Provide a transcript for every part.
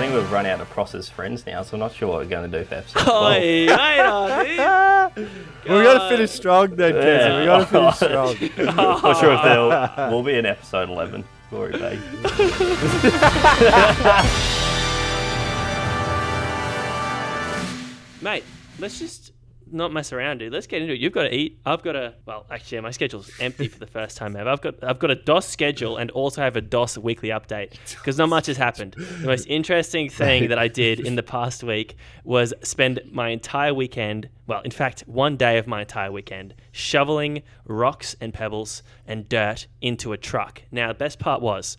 think we've run out of Pross's friends now, so I'm not sure what we're going to do for episode 12. Oi, wait on, dude. we got to finish strong then, Keza. We've got to finish strong. not sure if there will We'll be in episode 11. Glory be. Mate, let's just not mess around, dude. Let's get into it. You've got to eat. I've got to. Well, actually, my schedule's empty for the first time ever. I've got I've got a Dos schedule and also have a Dos weekly update because not much has happened. The most interesting thing that I did in the past week was spend my entire weekend. Well, in fact, one day of my entire weekend shoveling rocks and pebbles and dirt into a truck. Now, the best part was,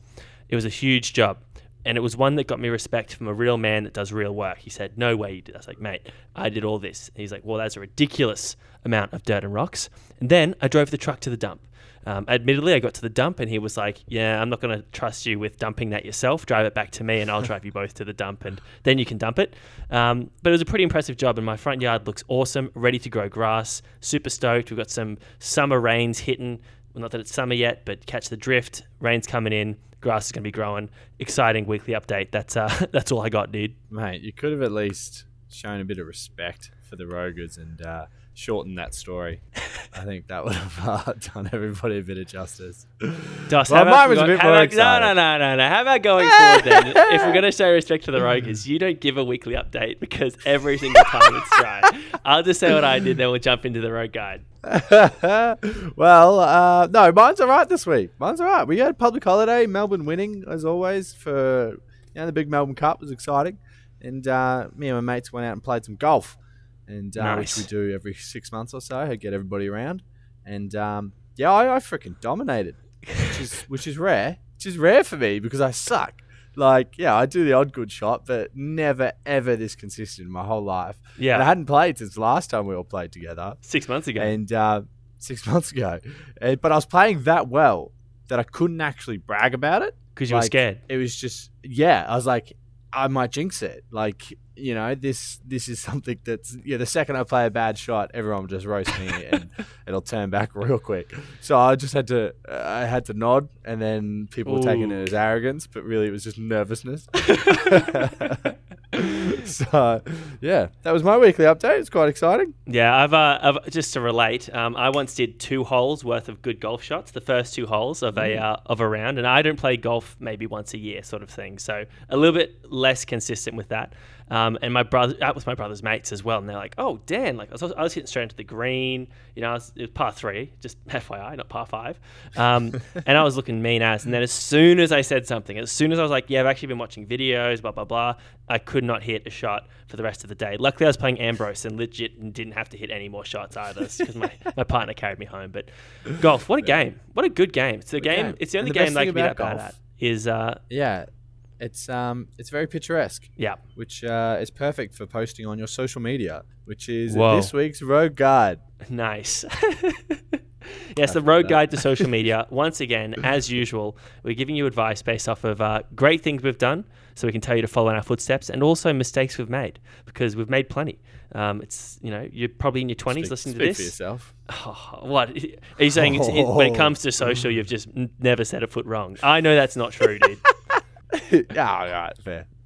it was a huge job and it was one that got me respect from a real man that does real work. He said, "No way you did." I was like, "Mate, I did all this." And he's like, "Well, that's a ridiculous amount of dirt and rocks." And then I drove the truck to the dump. Um, admittedly, I got to the dump and he was like, "Yeah, I'm not going to trust you with dumping that yourself. Drive it back to me, and I'll drive you both to the dump, and then you can dump it." Um, but it was a pretty impressive job, and my front yard looks awesome, ready to grow grass. Super stoked. We've got some summer rains hitting. Well, not that it's summer yet, but catch the drift. Rain's coming in grass is going to be growing. Exciting weekly update. That's uh, that's all I got, dude. Mate, you could have at least shown a bit of respect for the Rogers and uh, shortened that story. I think that would have uh, done everybody a bit of justice. Dos, Well, how about mine was go- a bit more about- exciting. No, no, no, no, no. How about going forward then? if we're going to show respect to the Rogers, you don't give a weekly update because every single time it's dry. I'll just say what I did, then we'll jump into the road guide. well, uh, no, mine's all right this week. Mine's all right. We had public holiday, Melbourne winning as always for you know the big Melbourne Cup was exciting, and uh, me and my mates went out and played some golf, and uh, Nice. which we do every six months or so. I get everybody around, and um, yeah, I, I freaking dominated, which is which is rare, which is rare for me because I suck. Like, yeah, I do the odd good shot, but never ever this consistent in my whole life. And I hadn't played since last time we all played together six months ago. and uh, six months ago. Uh, but I was playing that well that I couldn't actually brag about it. Because you were scared. It was just yeah. I was like, I might jinx it. Like you know, this this is something that's yeah. The second I play a bad shot, everyone will just roast me and it'll turn back real quick. So I just had to uh, I had to nod, and then people were taking it as arrogance, but really it was just nervousness. so yeah, that was my weekly update. It's quite exciting. Yeah, I've, uh, I've just to relate. Um, I once did two holes worth of good golf shots, the first two holes of a uh, of a round, and I don't play golf maybe once a year, sort of thing. So a little bit less consistent with that. Um, and my brother, out with my brother's mates as well, and they're like, "Oh, Dan, like I was, I was hitting straight into the green. You know, I was, it was par three, just FYI, not par five. Um, and I was looking mean ass. And then as soon as I said something, as soon as I was like, "Yeah, I've actually been watching videos, blah blah blah," I could not hit a shot for the rest of the day. Luckily, I was playing Ambrose and legit and didn't have to hit any more shots either because my, my partner carried me home. But golf, what a game! What a good game! It's the game. game. It's the only the game that I can be that about bad at. Is uh, Yeah, it's um, it's very picturesque, yeah, which uh, is perfect for posting on your social media, which is Whoa. this week's road guide. Nice. yes, the road guide to social media. Once again, as usual, we're giving you advice based off of uh, great things we've done, so we can tell you to follow in our footsteps, and also mistakes we've made because we've made plenty. Um, it's you know you're probably in your twenties listening speak to for this. yourself. Oh, what are you saying? It's, it, when it comes to social, you've just n- never set a foot wrong. I know that's not true, dude. yeah, all right, fair.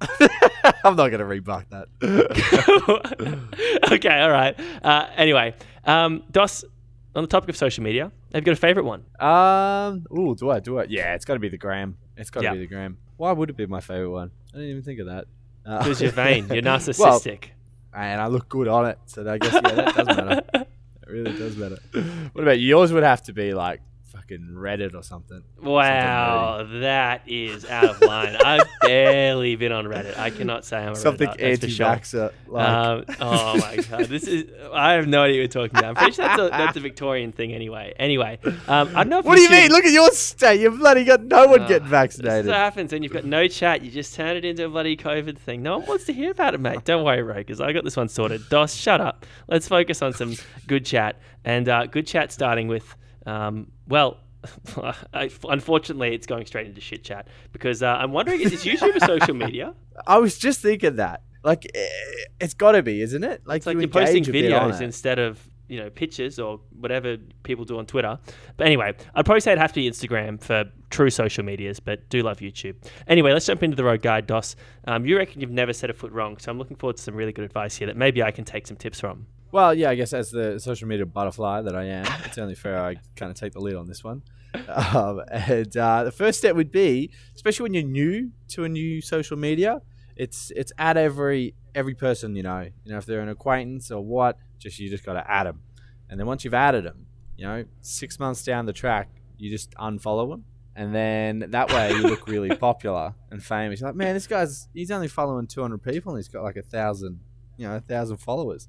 I'm not going to rebut that. okay, all right. Uh, anyway, um, Dos, on the topic of social media, have you got a favorite one? um, ooh, do I do I? Yeah, it's got to be the gram. It's got to Yeah. be the gram. Why would it be my favorite one? I didn't even think of that. Uh, Because you're vain, you're narcissistic. and I look good on it, so I guess yeah, that does matter. It really does matter. What about yours? Would have to be like fucking Reddit or something. Wow, that is out of line. I've barely been on Reddit. I cannot say I'm a Something Reddit, that's sure. anti-vaxxer. Like, Um, oh my god, this is. I have no idea what you're talking about. I'm pretty sure that's a, that's a Victorian thing anyway. Anyway, um, I don't know what do you should- mean? Look at your state. You've bloody got no one Uh, getting This vaccinated. is what happens when you've got no chat. You just turn it into a bloody COVID thing. No one wants to hear about it, mate. Don't worry, Rokers. I got this one sorted. Dos, shut up. Let's focus on some good chat. And uh, good chat starting with, um, well, I, unfortunately, it's going straight into shit chat because uh, I'm wondering is this YouTube or social media? I was just thinking that. Like, it's got to be, isn't it? Like, It's like you you're posting engage a bit on videos instead of you know pictures or whatever people do on Twitter. But anyway, I'd probably say it'd have to be Instagram for true social medias, but do love YouTube. Anyway, let's jump into the road guide, Dos. Um, you reckon you've never set a foot wrong, so I'm looking forward to some really good advice here that maybe I can take some tips from. Well, yeah, I guess as the social media butterfly that I am, it's only fair I kind of take the lead on this one. Um, and uh, the first step would be, especially when you're new to a new social media, it's it's add every every person you know. You know, if they're an acquaintance or what, just you just got to add them. And then once you've added them, you know, six months down the track, you just unfollow them. And then that way you look really popular and famous. You're like, man, this guy's he's only following 200 people and he's got like a thousand, you know, a thousand followers.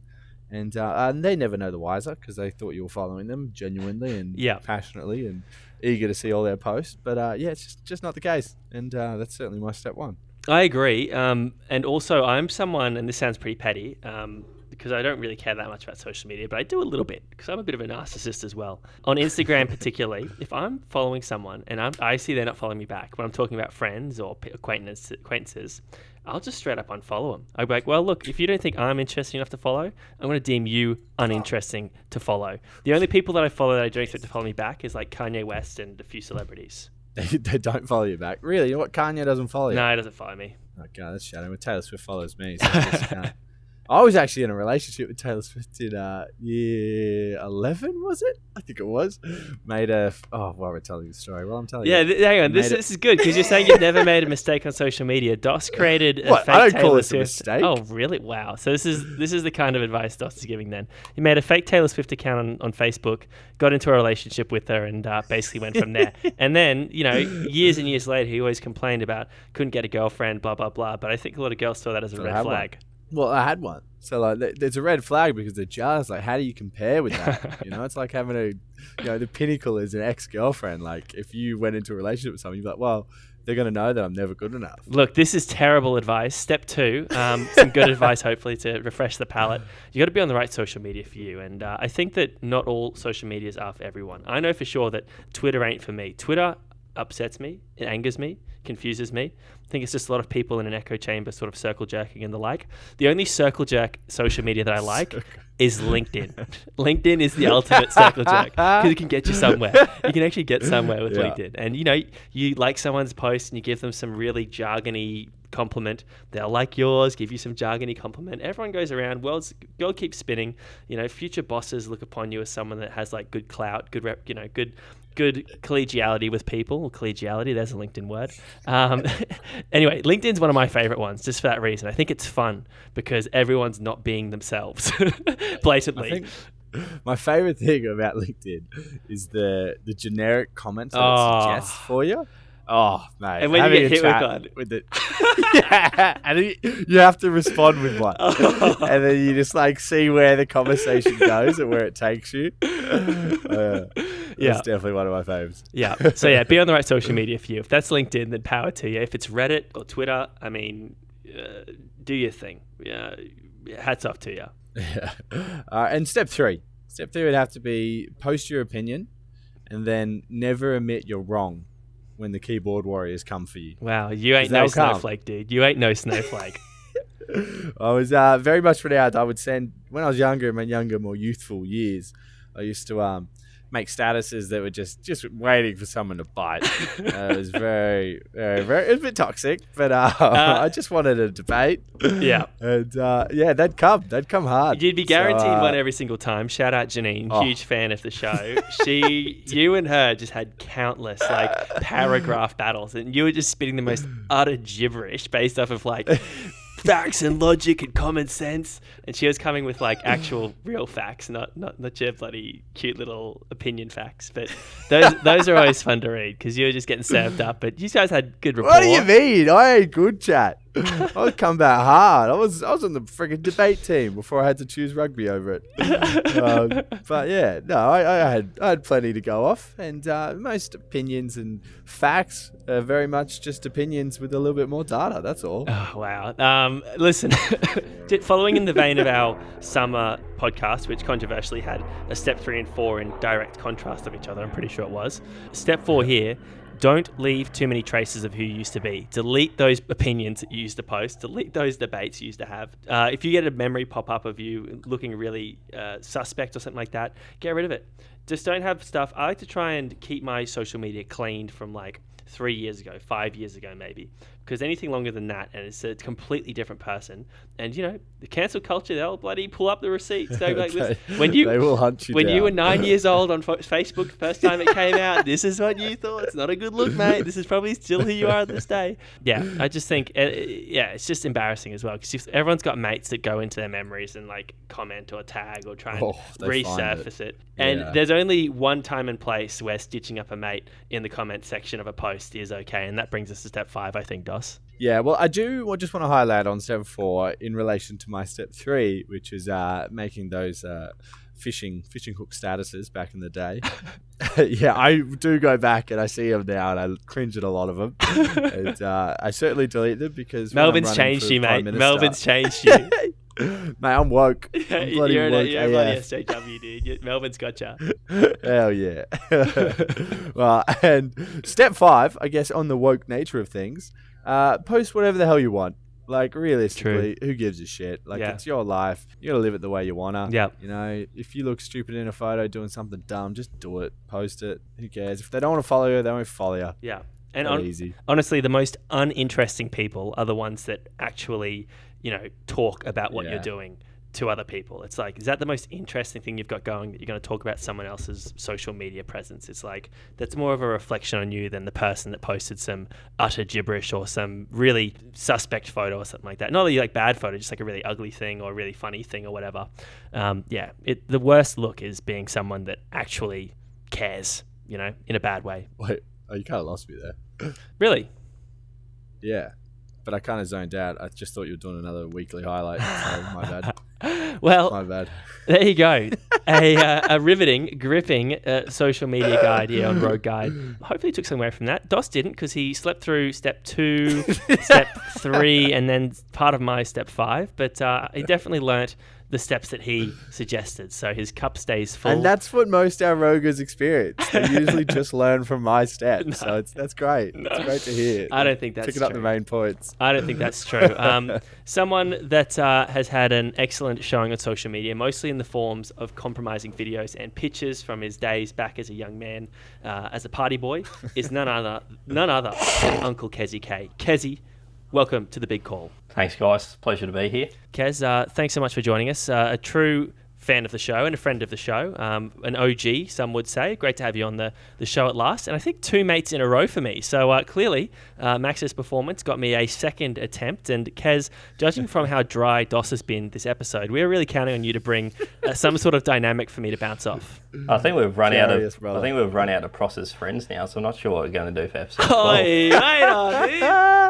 And uh, and they never know the wiser because they thought you were following them genuinely and Yeah. passionately and eager to see all their posts. But uh, yeah, it's just, just not the case. And uh, that's certainly my step one. I agree. Um, and also, I'm someone, and this sounds pretty petty, um, because I don't really care that much about social media, but I do a little bit because I'm a bit of a narcissist as well. On Instagram, particularly, if I'm following someone and I'm, I see they're not following me back, when I'm talking about friends or acquaintances, I'll just straight up unfollow them. I'll be like, well, look, if you don't think I'm interesting enough to follow, I'm going to deem you uninteresting to follow. The only people that I follow that I don't expect to follow me back is like Kanye West and a few celebrities. They, they don't follow you back. Really? You know what? Kanye doesn't follow you? No, he doesn't follow me. Oh god, that's. Well, Taylor Swift follows me. So I, guess you can't. I was actually in a relationship with Taylor Swift in uh, year eleven, was it? I think it was. Made a oh, while we're telling the story. Well, I'm telling Yeah, you. th- hang on. This, this is good because you're saying you've never made a mistake on social media. Dos created a What? fake I don't call Taylor this a Swift. mistake. Oh, really? Wow. So this is this is the kind of advice Dos is giving. Then he made a fake Taylor Swift account on, on Facebook, got into a relationship with her, and uh, basically went from there. and then you know, years and years later, he always complained about couldn't get a girlfriend, blah blah blah. But I think a lot of girls saw that as a I red flag. one. Well, I had one. So like, th- there's a red flag because they're jealous. Like, how do you compare with that? you know, it's like having a, you know, the pinnacle is an ex-girlfriend. Like, if you went into a relationship with someone, you'd be like, well, they're gonna know that I'm never good enough. Look, this is terrible advice. Step two, um, some good advice, hopefully, to refresh the palate. You got to be on the right social media for you. And uh, I think that not all social medias are for everyone. I know for sure that Twitter ain't for me. Twitter upsets me, it angers me, confuses me. I think it's just a lot of people in an echo chamber sort of circle jerking and the like. The only circle jerk social media that I like is LinkedIn. LinkedIn is the ultimate circle jerk because it can get you somewhere. You can actually get somewhere with Yeah. LinkedIn. And you know, you like someone's post and you give them some really jargony compliment. They'll like yours, give you some jargony compliment. Everyone goes around. World's world keeps spinning. You know, future bosses look upon you as someone that has like good clout, good rep. You know, good. Good collegiality with people, collegiality, there's a LinkedIn word. Um, anyway, LinkedIn's one of my favorite ones just for that reason. I think it's fun because everyone's not being themselves blatantly. I think my favorite thing about LinkedIn is the the generic comments that Oh. it suggests for you. Oh, mate! And when you having get a hit with one. with it, yeah, and you, you have to respond with one, and then you just like see where the conversation goes and where it takes you. Uh, Yeah. that's definitely one of my faves. Yeah. So yeah, be on the right social media for you. If that's LinkedIn, then power to you. If it's Reddit or Twitter, I mean, uh, do your thing. Yeah. Hats off to you. Yeah. Uh, and step three. Step three would have to be post your opinion, and then never admit you're wrong when the keyboard warriors come for you. Wow, you ain't no come. snowflake, dude. You ain't no snowflake. I was uh, very much renowned. I would send when I was younger, in my younger, more youthful years. I used to um, make statuses that were just just waiting for someone to bite. uh, it was very, very, very. It was a bit toxic, but uh, I just wanted a debate. Yeah. and uh, yeah, they'd come. They'd come hard. You'd be So, guaranteed uh, one every single time. Shout out Janine, Oh. huge fan of the show. She, you and her just had countless like paragraph battles, and you were just spitting the most utter gibberish based off of like facts and logic and common sense. And she was coming with like actual real facts, not not not your bloody cute little opinion facts. But those those are always fun to read because you were just getting served up. But you guys had good rapport. What do you mean? I had good chat. I was come back hard. I was I was on the friggin' debate team before I had to choose rugby over it. um, but yeah, no, I, I had I had plenty to go off, and uh, most opinions and facts are very much just opinions with a little bit more data. That's all. Oh, wow. Um, listen, following in the vein of our summer podcast, which controversially had a step three and four in direct contrast of each other, I'm pretty sure it was. Step four here don't leave too many traces of who you used to be. Delete those opinions that you used to post. Delete those debates you used to have. Uh, if you get a memory pop up of you looking really uh, suspect or something like that, get rid of it. Just don't have stuff. I like to try and keep my social media cleaned from like three years ago, five years ago, maybe. Because anything longer than that, and it's a completely different person. And you know, the cancel culture, they'll bloody pull up the receipts. They'll be like, They- when you they will hunt you when you were nine years old on Facebook, first time it came out, this is what you thought. It's not a good look, mate. This is probably still who you are this day. Yeah, I just think, uh, yeah, it's just embarrassing as well because everyone's got mates that go into their memories and like comment or tag or try and Oh, find it. resurface it. And Yeah. there's only one time and place where stitching up a mate in the comment section of a post is okay, and that brings us to step five, I think, Dos. Yeah, well, I do just want to highlight on step four in relation to my step three, which is uh, making those uh, fishing fishing hook statuses back in the day. yeah, I do go back and I see them now, and I cringe at a lot of them. and uh, I certainly delete them because Melbourne's changed you, mate. Minister- Melbourne's changed you. mate, I'm woke. I'm bloody you're, woke you're a bloody SJW, dude. Melbourne's got. Hell yeah. well, and step five, I guess, on the woke nature of things, uh, post whatever the hell you want. Like realistically, who gives a shit? Like Yeah. it's your life. You gotta live it the way you wanna. Yep. You know, if you look stupid in a photo doing something dumb, just do it. Post it. Who cares? If they don't want to follow you, they won't follow you. Yeah. And That on, easy. honestly, the most uninteresting people are the ones that actually, you know, talk about what Yeah. you're doing to other people. It's like, is that the most interesting thing you've got going that you're going to talk about someone else's social media presence? It's like, that's more of a reflection on you than the person that posted some utter gibberish or some really suspect photo or something like that. Not that you like bad photo, just like a really ugly thing or a really funny thing or whatever. Um, yeah, it, the worst look is being someone that actually cares, you know, in a bad way. Wait, oh, you kind of lost me there. Really? Yeah, but I kind of zoned out. I just thought you were doing another weekly highlight. So my bad. Well, My bad. There you go. A, uh, a riveting, gripping uh, social media guide here on Road Guide. Hopefully, took something away from that. Dos didn't because he slept through step two, step three, and then part of my step five. But uh, he definitely learnt the steps that he suggested. So his cup stays full. And that's what most our rogers experience. They usually just learn from my steps. So it's that's great. It's great to hear. I don't think that's picking up the true. main points. I don't think that's true. Um, someone that uh, has had an excellent showing on social media, mostly in the forms of compromising videos and pictures from his days back as a young man, uh, as a party boy, is none other none other than Uncle Kezi K. Kezi, welcome to the big call. Thanks, guys. Pleasure to be here. Kez, uh, thanks so much for joining us. Uh, a true fan of the show and a friend of the show, um, an OG, some would say. Great to have you on the, the show at last. And I think two mates in a row for me. So uh, clearly, uh, Max's performance got me a second attempt. And Kez, judging from how dry Dos has been this episode, we're really counting on you to bring uh, some sort of dynamic for me to bounce off. I think we've run out of. brother. I think we've run out of Pross's friends now, so I'm not sure what we're going to do for episode 12. Oi, wait on,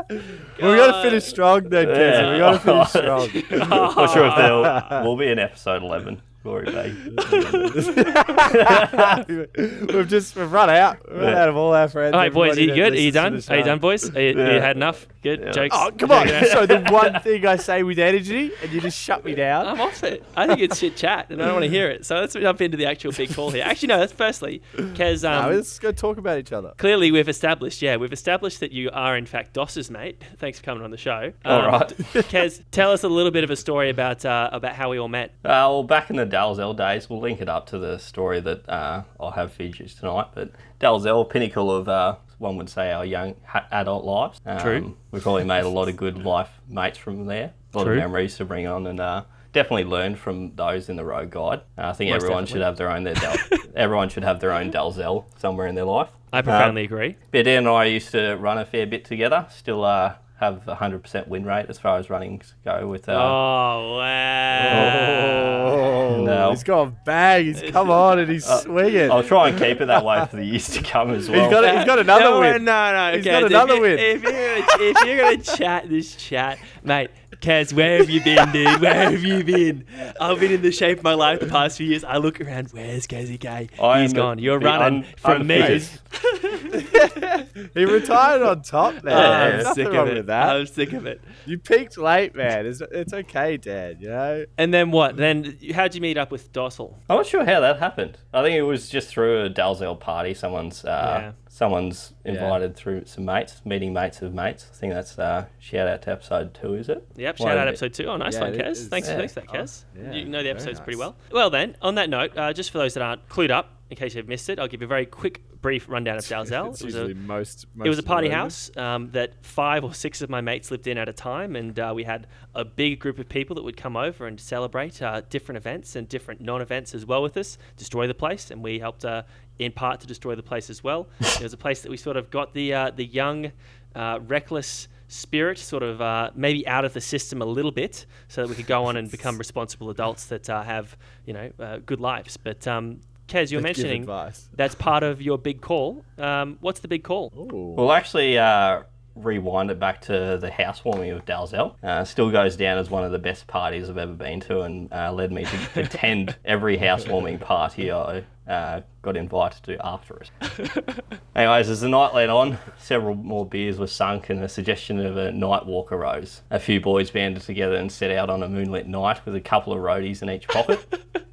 dude. we got to finish strong, then, Kez. We got to finish strong. not sure if there'll will be an episode 11. Glory be. we've just we've run out. We've run Yeah. out of all our friends. All right, boys, are you good? Are you done? Are you done, boys? Are you, you had enough? Good Yeah. jokes. Oh, come on! So the one thing I say with energy, and you just shut me down. I'm off it. I think it's shit chat, and I don't want to hear it. So let's jump into the actual big call here. Actually, no. That's firstly, because um, no, let's go talk about each other. clearly we've established, yeah, we've established that you are in fact Dos's mate. Thanks for coming on the show. All right. Kez, tell us a little bit of a story about uh, about how we all met. Uh, well, back in the Dalzell days, we'll link it up to the story that uh, I'll have for you tonight. But Dalzell, pinnacle of uh, one would say our young ha- adult lives. Um, True. We've probably made a lot of good life mates from there. A lot True. of memories to bring on, and uh, definitely learned from those in the road guide. Uh, I think Most everyone should have their own. Their Dal- everyone should have their own Dalzell somewhere in their life. I profoundly agree. But Dan and I used to run a fair bit together. Still uh, have a hundred percent win rate as far as runnings go. With uh, oh wow! Oh, No. he's got a bag. He's come on and he's swinging. I'll try and keep it that way for the years to come as well. He's got it. He's got another no, win. No, no, He's okay. got another if you, win. If you're if you're gonna chat this chat, mate, Kaz, where have you been, dude? Where have you been? I've been in the shape of my life the past few years. I look around. Where's Kazzy K? I He's gone. the- You're the running un- from me. he retired on top, man. Oh, I'm sick nothing of wrong it. with that. I'm sick of it. You peaked late, man. It's, it's okay, Dad. You know. And then what? Then how'd you meet up with Dossel? I'm not sure how that happened. I think it was just through a Dalzell party. Someone's uh, Yeah. Someone's invited through some mates, meeting mates of mates. I think that's uh, shout out to episode two, is it? Yep, One shout of out the- episode two. Oh, nice Yeah, one, it Kez. is. Thanks, Yeah. thanks for that, Kez. Oh, yeah, you know the very episodes pretty well. Well, then, on that note, uh, just for those that aren't clued up, in case you've missed it, I'll give you a very quick, brief rundown of Dalzell. It was a most, it was a party house um, that five or six of my mates lived in at a time, and uh, we had a big group of people that would come over and celebrate uh, different events and different non-events as well with us, destroy the place, and we helped uh, in part to destroy the place as well. it was a place that we sort of got the uh, the young, uh, reckless spirit sort of uh, maybe out of the system a little bit, so that we could go on and become responsible adults that uh, have you know uh, good lives. But um, Kez, you're mentioning that's part of your big call. Um, what's the big call? Ooh. We'll actually uh, rewind it back to the housewarming of Dalzell. Uh, still goes down as one of the best parties I've ever been to and uh, led me to attend every housewarming party I uh, got invited to after it. Anyways, as the night led on, several more beers were sunk and a suggestion of a night walk arose. A few boys banded together and set out on a moonlit night with a couple of roadies in each pocket.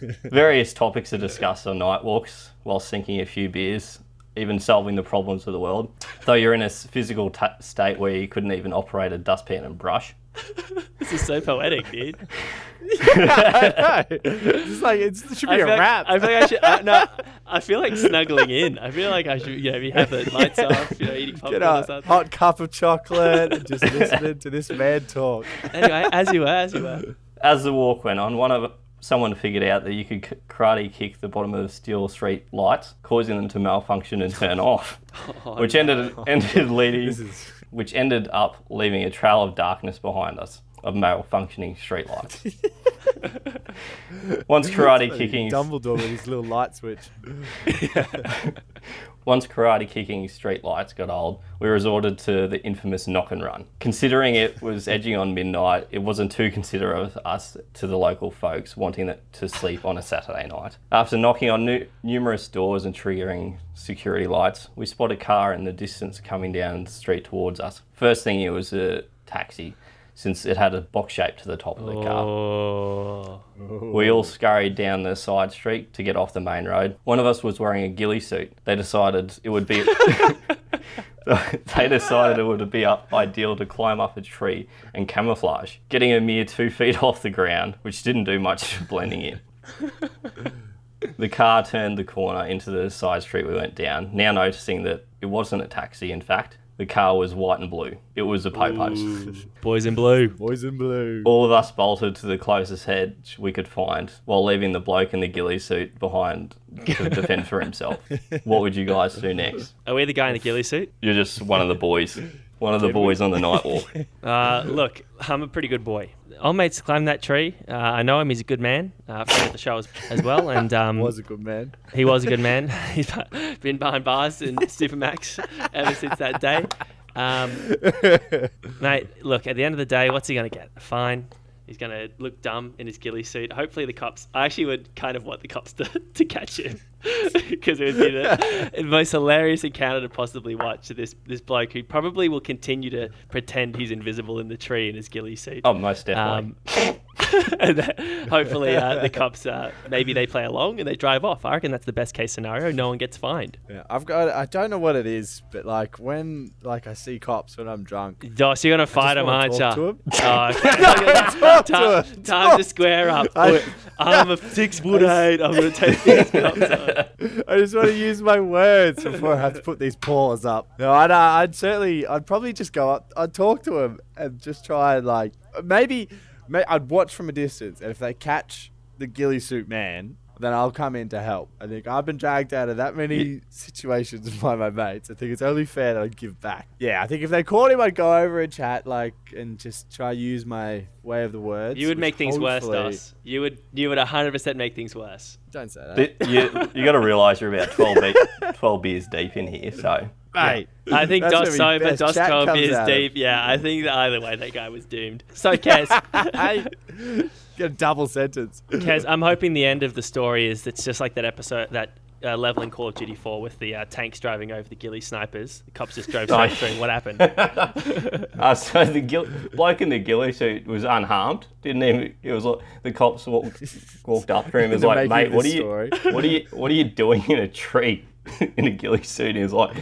Various topics are discussed on night walks while sinking a few beers, even solving the problems of the world. Though you're in a physical t- state where you couldn't even operate a dustpan and brush. This is so poetic, dude. it's like it's, it should be I a feel like, rap. I feel like I should. I, no, I feel like snuggling in. I feel like I should. You know, we have the lights off. You know, eating popcorn Get or a something. hot cup of chocolate and just listening to this man talk. Anyway, as you were, as you were. As the walk went on, one of someone figured out that you could karate kick the bottom of Steel Street lights, causing them to malfunction and turn off, which ended ended leading, is which ended up leaving a trail of darkness behind us of malfunctioning street Once karate kicking, Dumbledore with his little light switch. Once karate kicking street lights got old, we resorted to the infamous knock and run. Considering it was edging on midnight, it wasn't too considerate of us to the local folks wanting to sleep on a Saturday night. After knocking on nu- numerous doors and triggering security lights, we spotted a car in the distance coming down the street towards us. First thing, it was a taxi, since it had a box shape to the top of the car. Oh. We all scurried down the side street to get off the main road. One of us was wearing a ghillie suit. They decided it would be. they decided it would be up ideal to climb up a tree and camouflage, getting a mere two feet off the ground, which didn't do much blending in. The car turned the corner into the side street we went down, now noticing that it wasn't a taxi, in fact. The car was white and blue. It was a Popos. Boys in blue. Boys in blue. All of us bolted to the closest hedge we could find, while leaving the bloke in the ghillie suit behind to defend for himself. What would you guys do next? Are we the guy in the ghillie suit? You're just one of the boys. One of the boys on the night walk. Uh, look, I'm a pretty good boy. Old mate's climbed that tree. Uh, I know him. He's a good man. Uh, of the show as, as well. And um, Was a good man. he was a good man. He's been behind bars in Supermax ever since that day. Um, mate, look, at the end of the day, what's he going to get? A fine. He's going to look dumb in his ghillie suit. Hopefully, the cops. I actually would kind of want the cops to, to catch him because it would be the, the most hilarious encounter to possibly watch. This this bloke who probably will continue to pretend he's invisible in the tree in his ghillie suit. Oh, most definitely. Um, and then hopefully, uh, the cops uh, maybe they play along and they drive off. I reckon that's the best case scenario. No one gets fined. Yeah, I've got. I don't know what it is, but like when like I see cops when I'm drunk. Dos, you're gonna fight them, wanna aren't talk to you? him. Oh, okay. Talk to time, him. time to square up. I- I'm a six foot eight. I'm gonna take these cops on. I just want to use my words before I have to put these paws up. No, I'd, uh, I'd certainly, I'd probably just go up, I'd talk to him and just try and like, maybe, may, I'd watch from a distance, and if they catch the ghillie suit man, then I'll come in to help. I think I've been dragged out of that many situations by my mates. I think it's only fair that I'd give back. Yeah, I think if they caught him, I'd go over and chat, like, and just try use my way of the words. You would make things worse, hopefully- Dos. You would. You would 100 percent make things worse. Don't say that. Th- you you got to realise you're about 12, be- 12 beers deep in here, so. Mate, I think That's Dos when my sober, Dos chat 12 comes beers out of. deep. Yeah, I think that either way that guy was doomed. So, Kez, hey, get a double sentence. Kez, I'm hoping the end of the story is it's just like that episode, that uh, level in Call of Duty 4 with the uh, tanks driving over the ghillie snipers. The cops just drove straight through. What happened? Uh, so the gil- bloke in the ghillie suit was unharmed. Didn't even. It was like the cops walked, walked up to him. and was like, "Mate, what are this you? What are you? What are you doing in a tree?" in a ghillie suit. And he was like,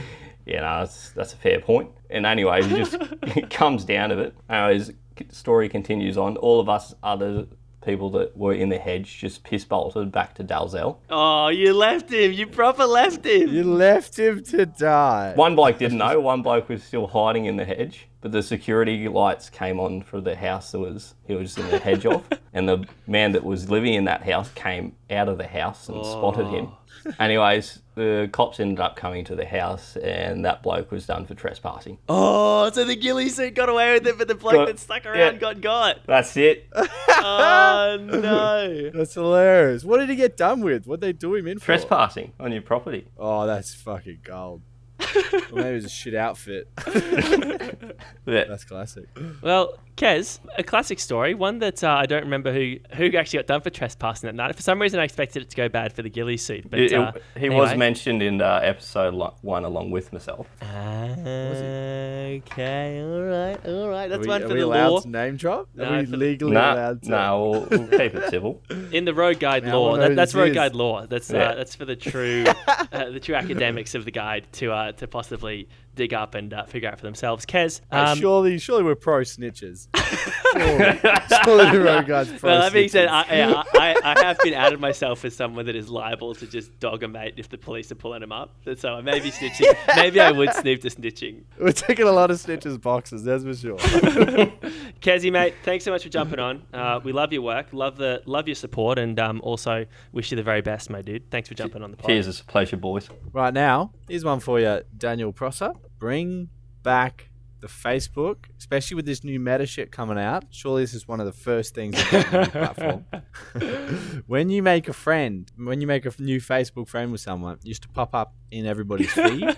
yeah, no, that's, that's a fair point. And anyway, it just it comes down to it. Anyways, story continues on. All of us other people that were in the hedge just piss bolted back to Dalzell. Oh, you left him. You proper left him. You left him to die. One bloke didn't know. One bloke was still hiding in the hedge, but the security lights came on for the house that was he was in the hedge of, and the man that was living in that house came out of the house and oh. spotted him. Anyways, the cops ended up coming to the house, and that bloke was done for trespassing. Oh, so the ghillie suit got away with it, but the bloke Got- that stuck around yeah. got got. That's it. Oh no. That's hilarious. What did he get done with? What did they do him in for? Trespassing on your property. Oh, that's fucking gold. Or maybe it was a shit outfit. Yeah. that's classic. Well, Kez, a classic story, one that uh, I don't remember who who actually got done for trespassing that night. For some reason, I expected it to go bad for the ghillie suit, but It- it- uh, he was mentioned in uh, episode one along with myself. Okay, all right, all right. That's we, one are for we the allowed law. to name drop? No, are we legally No, allowed to? no, we'll, we'll keep it civil. In the road guide Now law, that, that's this road is. guide law. That's Yeah. uh, that's for the true uh, the true academics of the guide to uh, to possibly dig up and uh, figure out for themselves. Kez, Hey, um, surely, surely we're pro snitches. surely, surely the road guys pro well, that being said, snitches. I, yeah, I, I have been outed myself as someone that is liable to just dog a mate if the police are pulling him up. So I may be snitching. Maybe I would snoop to snitching. we're taking a lot of snitches boxes. That's for sure. Kezi, mate, thanks so much for jumping on. Uh, we love your work, love the love your support, and um, also wish you the very best, my dude. Thanks for jumping on the pod. Cheers, it's a pleasure, boys. right now, here's one for you, Daniel Prosser. Bring back the Facebook, especially with this new meta shit coming out. Surely this is one of the first things on the platform. when you make a friend, when you make a new Facebook friend with someone, it used to pop up in everybody's feed,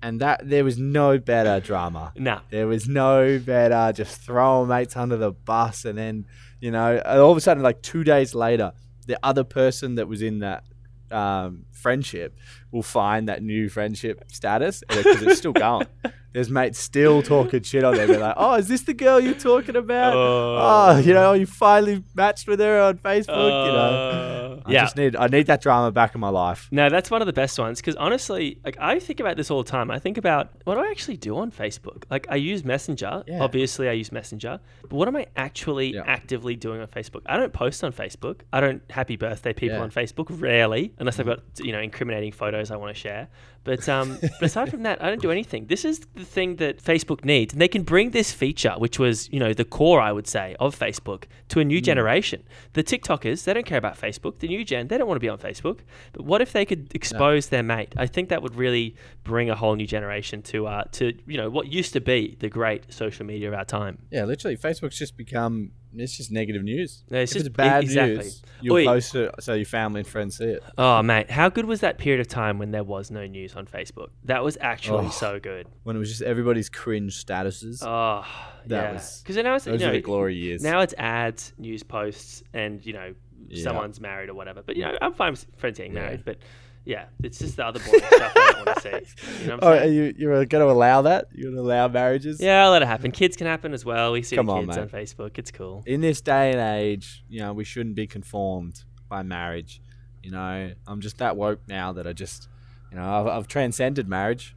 and that there was no better drama. Nah. There was no better just throwing mates under the bus, and then you know, all of a sudden, like two days later, the other person that was in that um, friendship will find that new friendship status because it's still going. There's mates still talking shit on there. They're like, "Oh, is this the girl you're talking about? Oh. Oh, you know, you finally matched with her on Facebook. you know, Uh, I yeah. just need I need that drama back in my life. No, that's one of the best ones because honestly, like I think about this all the time. I think about what do I actually do on Facebook? Like I use Messenger. Yeah. Obviously, I use Messenger. But what am I actually Yeah. actively doing on Facebook? I don't post on Facebook. I don't happy birthday people Yeah. on Facebook rarely, unless I've got you know incriminating photos I want to share. But um, but aside from that, I don't do anything. This is the thing that Facebook needs, and they can bring this feature, which was you know the core, I would say, of Facebook, to a new generation. The TikTokers, they don't care about Facebook. The new gen, they don't want to be on Facebook. But what if they could expose their mate? I think that would really bring a whole new generation to uh, to you know what used to be the great social media of our time. Yeah, literally, Facebook's just become it's just negative news. No, it's if just- it's bad exactly. news, you'll Oi. post it so your family and friends see it. Oh mate, how good was that period of time when there was no news on Facebook? That was actually Oh. so good. When it was just everybody's cringe statuses. Oh, That yeah. was- Because now it's you Those know, are the glory years. now it's ads, news posts, and you know Yeah. someone's married or whatever. But you know, I'm fine with friends getting Yeah. married, but yeah, it's just the other boring stuff I don't want to see. You know oh, you you're going to allow that? You're going to allow marriages? Yeah, I'll let it happen. Kids can happen as well. We see Come the on, kids mate. on Facebook. It's cool. In this day and age, you know, we shouldn't be conformed by marriage. You know, I'm just that woke now that I just, you know, I've, I've transcended marriage.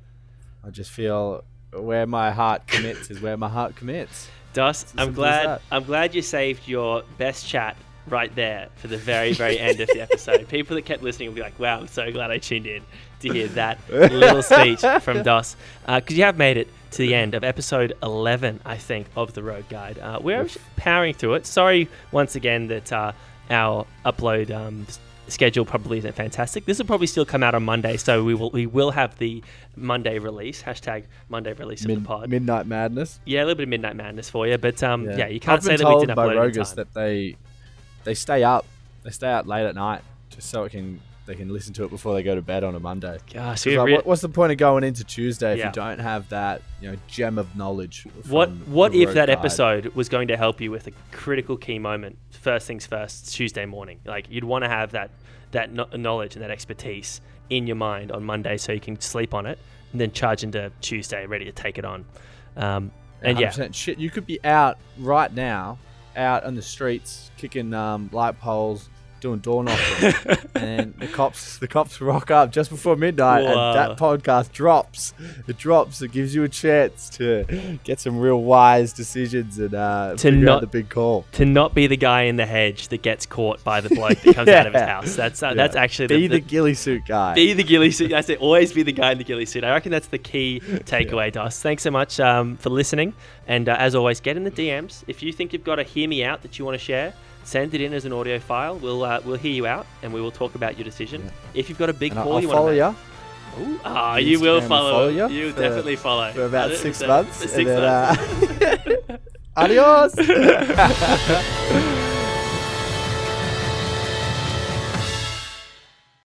I just feel where my heart commits is where my heart commits. As I'm glad. I'm glad you saved your best chat right there for the very, very end of the episode. People that kept listening will be like, "Wow, I'm so glad I tuned in to hear that little speech from Dos," because you have made it to the end of episode 11, I think, of the Road Guide. Uh, we're powering through it. Sorry once again that uh, our upload um, schedule probably isn't fantastic. This will probably still come out on Monday, so we will we will have the Monday release hashtag Monday release of Mid- the pod. midnight madness. Yeah, a little bit of midnight madness for you, but um, yeah, you I've can't been say that we didn't by upload in Rogus that they they stay up, they stay out late at night just so it can they can listen to it before they go to bed on a Monday. Gosh, like, re- what's the point of going into Tuesday if Yeah. you don't have that you know gem of knowledge? what what if that guide? episode was going to help you with a critical key moment? First things first, Tuesday morning. Like you'd want to have that that knowledge and that expertise in your mind on Monday, so you can sleep on it and then charge into Tuesday, ready to take it on. Um, and yeah, 100% shit, you could be out right now, out on the streets, kicking um, light poles, doing door knocking, and the cops the cops rock up just before midnight, and that podcast drops. It drops. It gives you a chance to get some real wise decisions and uh, figure not- the big call. to not be the guy in the hedge that gets caught by the bloke that comes out of his house. That's uh, Yeah. that's actually Be the, the, ghillie suit guy. Be the ghillie suit. I say always be the guy in the ghillie suit. I reckon that's the key takeaway, Dos. Thanks so much um, for listening. And uh, as always, get in the DMs. If you think you've got a hear me out that you want to share, send it in as an audio file. We'll uh, we'll hear you out and we will talk about your decision. If you've got a big and call I'll you want to you Ooh, ah, you will follow. follow you for- definitely follow for about 100%. six months, For and six then, months. uh, adios.